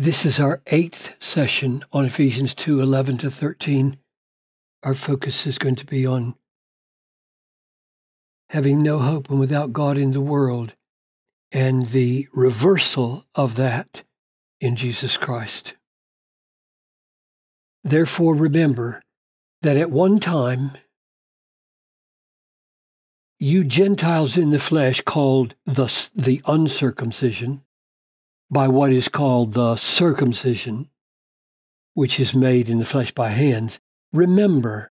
This is our eighth session on Ephesians 2 11 to 13. Our focus is going to be on having no hope and without God in the world and the reversal of that in Jesus Christ. Therefore, remember that at one time, you Gentiles in the flesh, called the, the uncircumcision, by what is called the circumcision, which is made in the flesh by hands, remember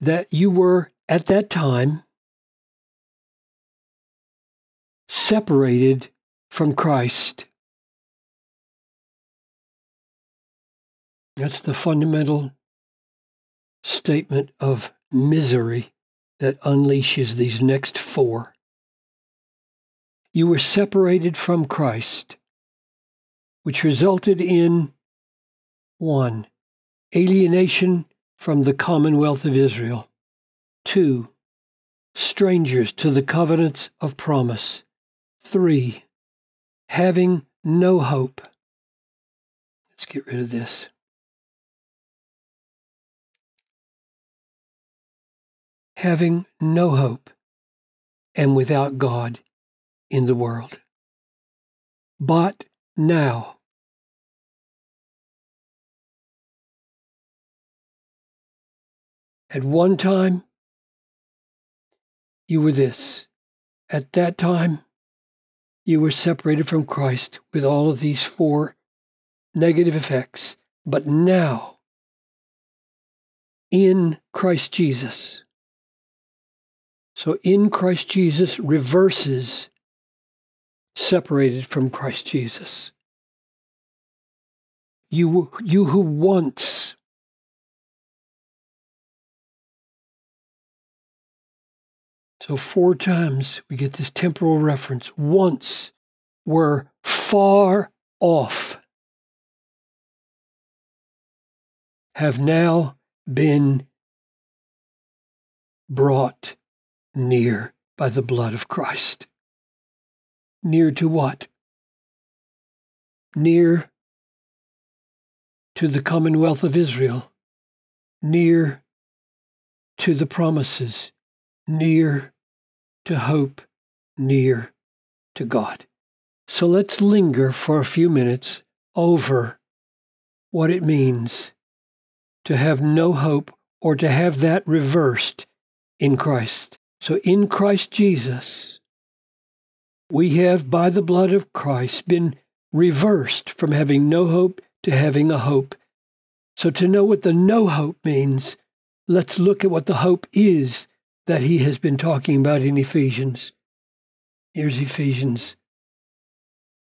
that you were at that time separated from Christ. That's the fundamental statement of misery that unleashes these next four you were separated from Christ, which resulted in one, alienation from the commonwealth of Israel, two, strangers to the covenants of promise, three, having no hope. Let's get rid of this. Having no hope and without God in the world. But now, at one time, you were this. At that time, you were separated from Christ with all of these four negative effects. But now, in Christ Jesus, so in Christ Jesus reverses separated from Christ Jesus. You, you who once So, four times we get this temporal reference. Once were far off, have now been brought near by the blood of Christ. Near to what? Near to the commonwealth of Israel, near to the promises, near to hope, near to God. So let's linger for a few minutes over what it means to have no hope or to have that reversed in Christ. So in Christ Jesus, we have, by the blood of Christ, been reversed from having no hope to having a hope. So, to know what the no hope means, let's look at what the hope is that he has been talking about in Ephesians. Here's Ephesians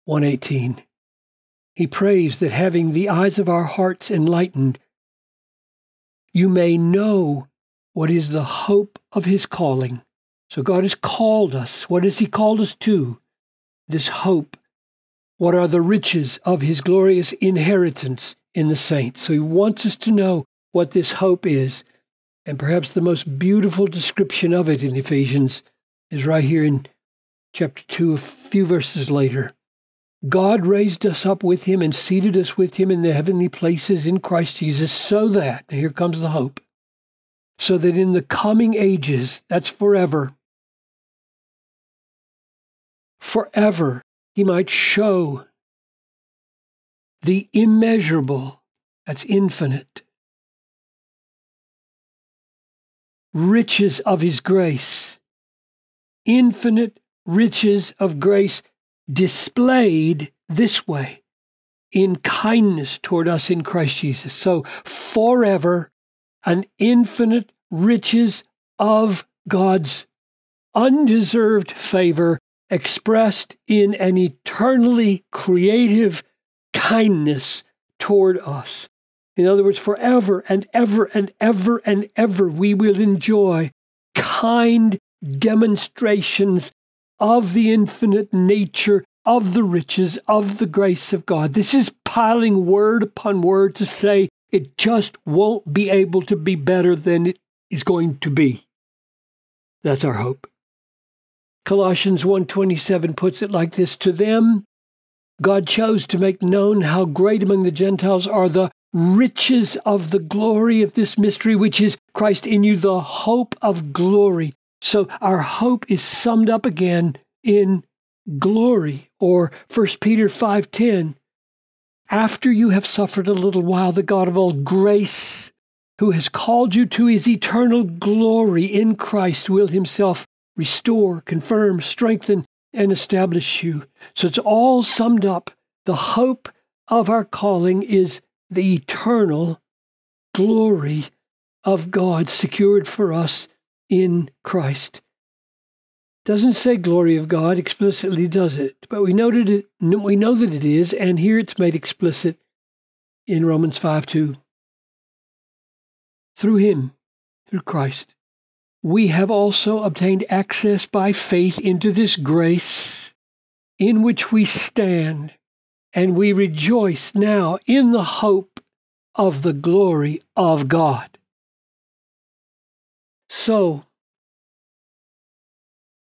1:18. He prays that having the eyes of our hearts enlightened, you may know what is the hope of his calling so God has called us. What has He called us to? This hope. What are the riches of His glorious inheritance in the saints? So He wants us to know what this hope is. And perhaps the most beautiful description of it in Ephesians is right here in chapter 2, a few verses later. God raised us up with him and seated us with him in the heavenly places in Christ Jesus, so that, here comes the hope, so that in the coming ages, that's forever, forever he might show the immeasurable, that's infinite, riches of his grace, infinite riches of grace displayed this way in kindness toward us in Christ Jesus. So, forever, an infinite riches of God's undeserved favor expressed in an eternally creative kindness toward us. In other words, forever and ever and ever and ever, we will enjoy kind demonstrations of the infinite nature of the riches of the grace of God. This is piling word upon word to say it just won't be able to be better than it is going to be. That's our hope. Colossians 1:27 puts it like this, to them God chose to make known how great among the Gentiles are the riches of the glory of this mystery, which is Christ in you, the hope of glory. So our hope is summed up again in glory, or 1 Peter 5:10. After you have suffered a little while, the God of all grace, who has called you to his eternal glory in Christ, will himself restore, confirm, strengthen, and establish you. So it's all summed up. The hope of our calling is the eternal glory of God secured for us in Christ. Doesn't say glory of God explicitly, does it? But we noted it. We know that it is, and here it's made explicit in Romans five two. Through Him, through Christ, we have also obtained access by faith into this grace in which we stand, and we rejoice now in the hope of the glory of God. So,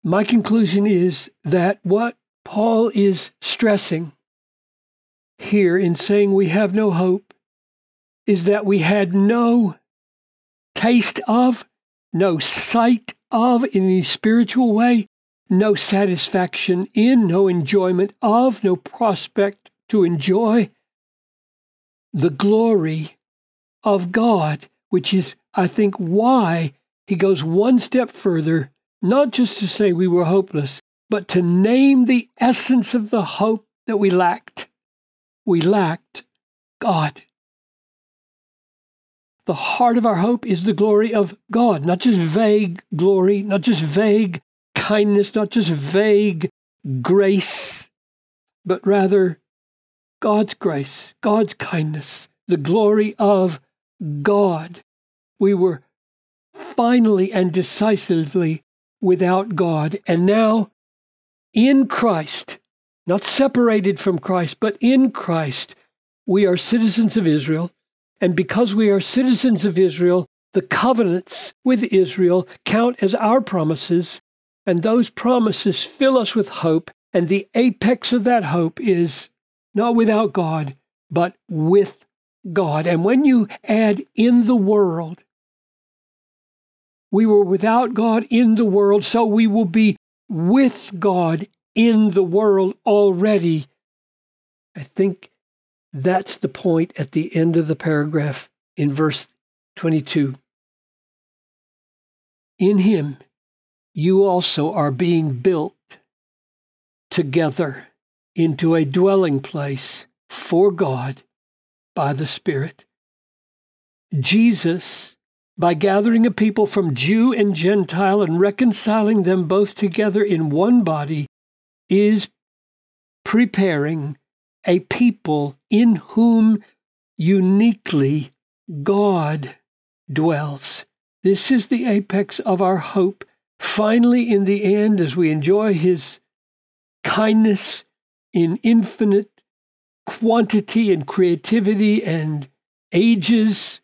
my conclusion is that what Paul is stressing here in saying we have no hope is that we had no taste of no sight of in any spiritual way, no satisfaction in, no enjoyment of, no prospect to enjoy the glory of God, which is, I think, why he goes one step further, not just to say we were hopeless, but to name the essence of the hope that we lacked. We lacked God the heart of our hope is the glory of God, not just vague glory, not just vague kindness, not just vague grace, but rather God's grace, God's kindness, the glory of God. We were finally and decisively without God, and now in Christ, not separated from Christ, but in Christ, we are citizens of Israel and because we are citizens of Israel, the covenants with Israel count as our promises, and those promises fill us with hope. And the apex of that hope is not without God, but with God. And when you add in the world, we were without God in the world, so we will be with God in the world already. I think that's the point at the end of the paragraph in verse 22. In him, you also are being built together into a dwelling place for God by the Spirit. Jesus, by gathering a people from Jew and Gentile and reconciling them both together in one body, is preparing a people in whom uniquely God dwells. This is the apex of our hope. Finally, in the end, as we enjoy His kindness in infinite quantity and creativity and ages,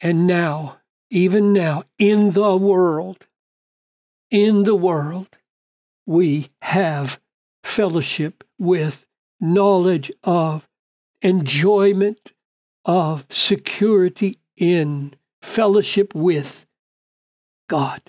and now, even now, in the world, in the world, we have fellowship with knowledge of, enjoyment of, security in, fellowship with God.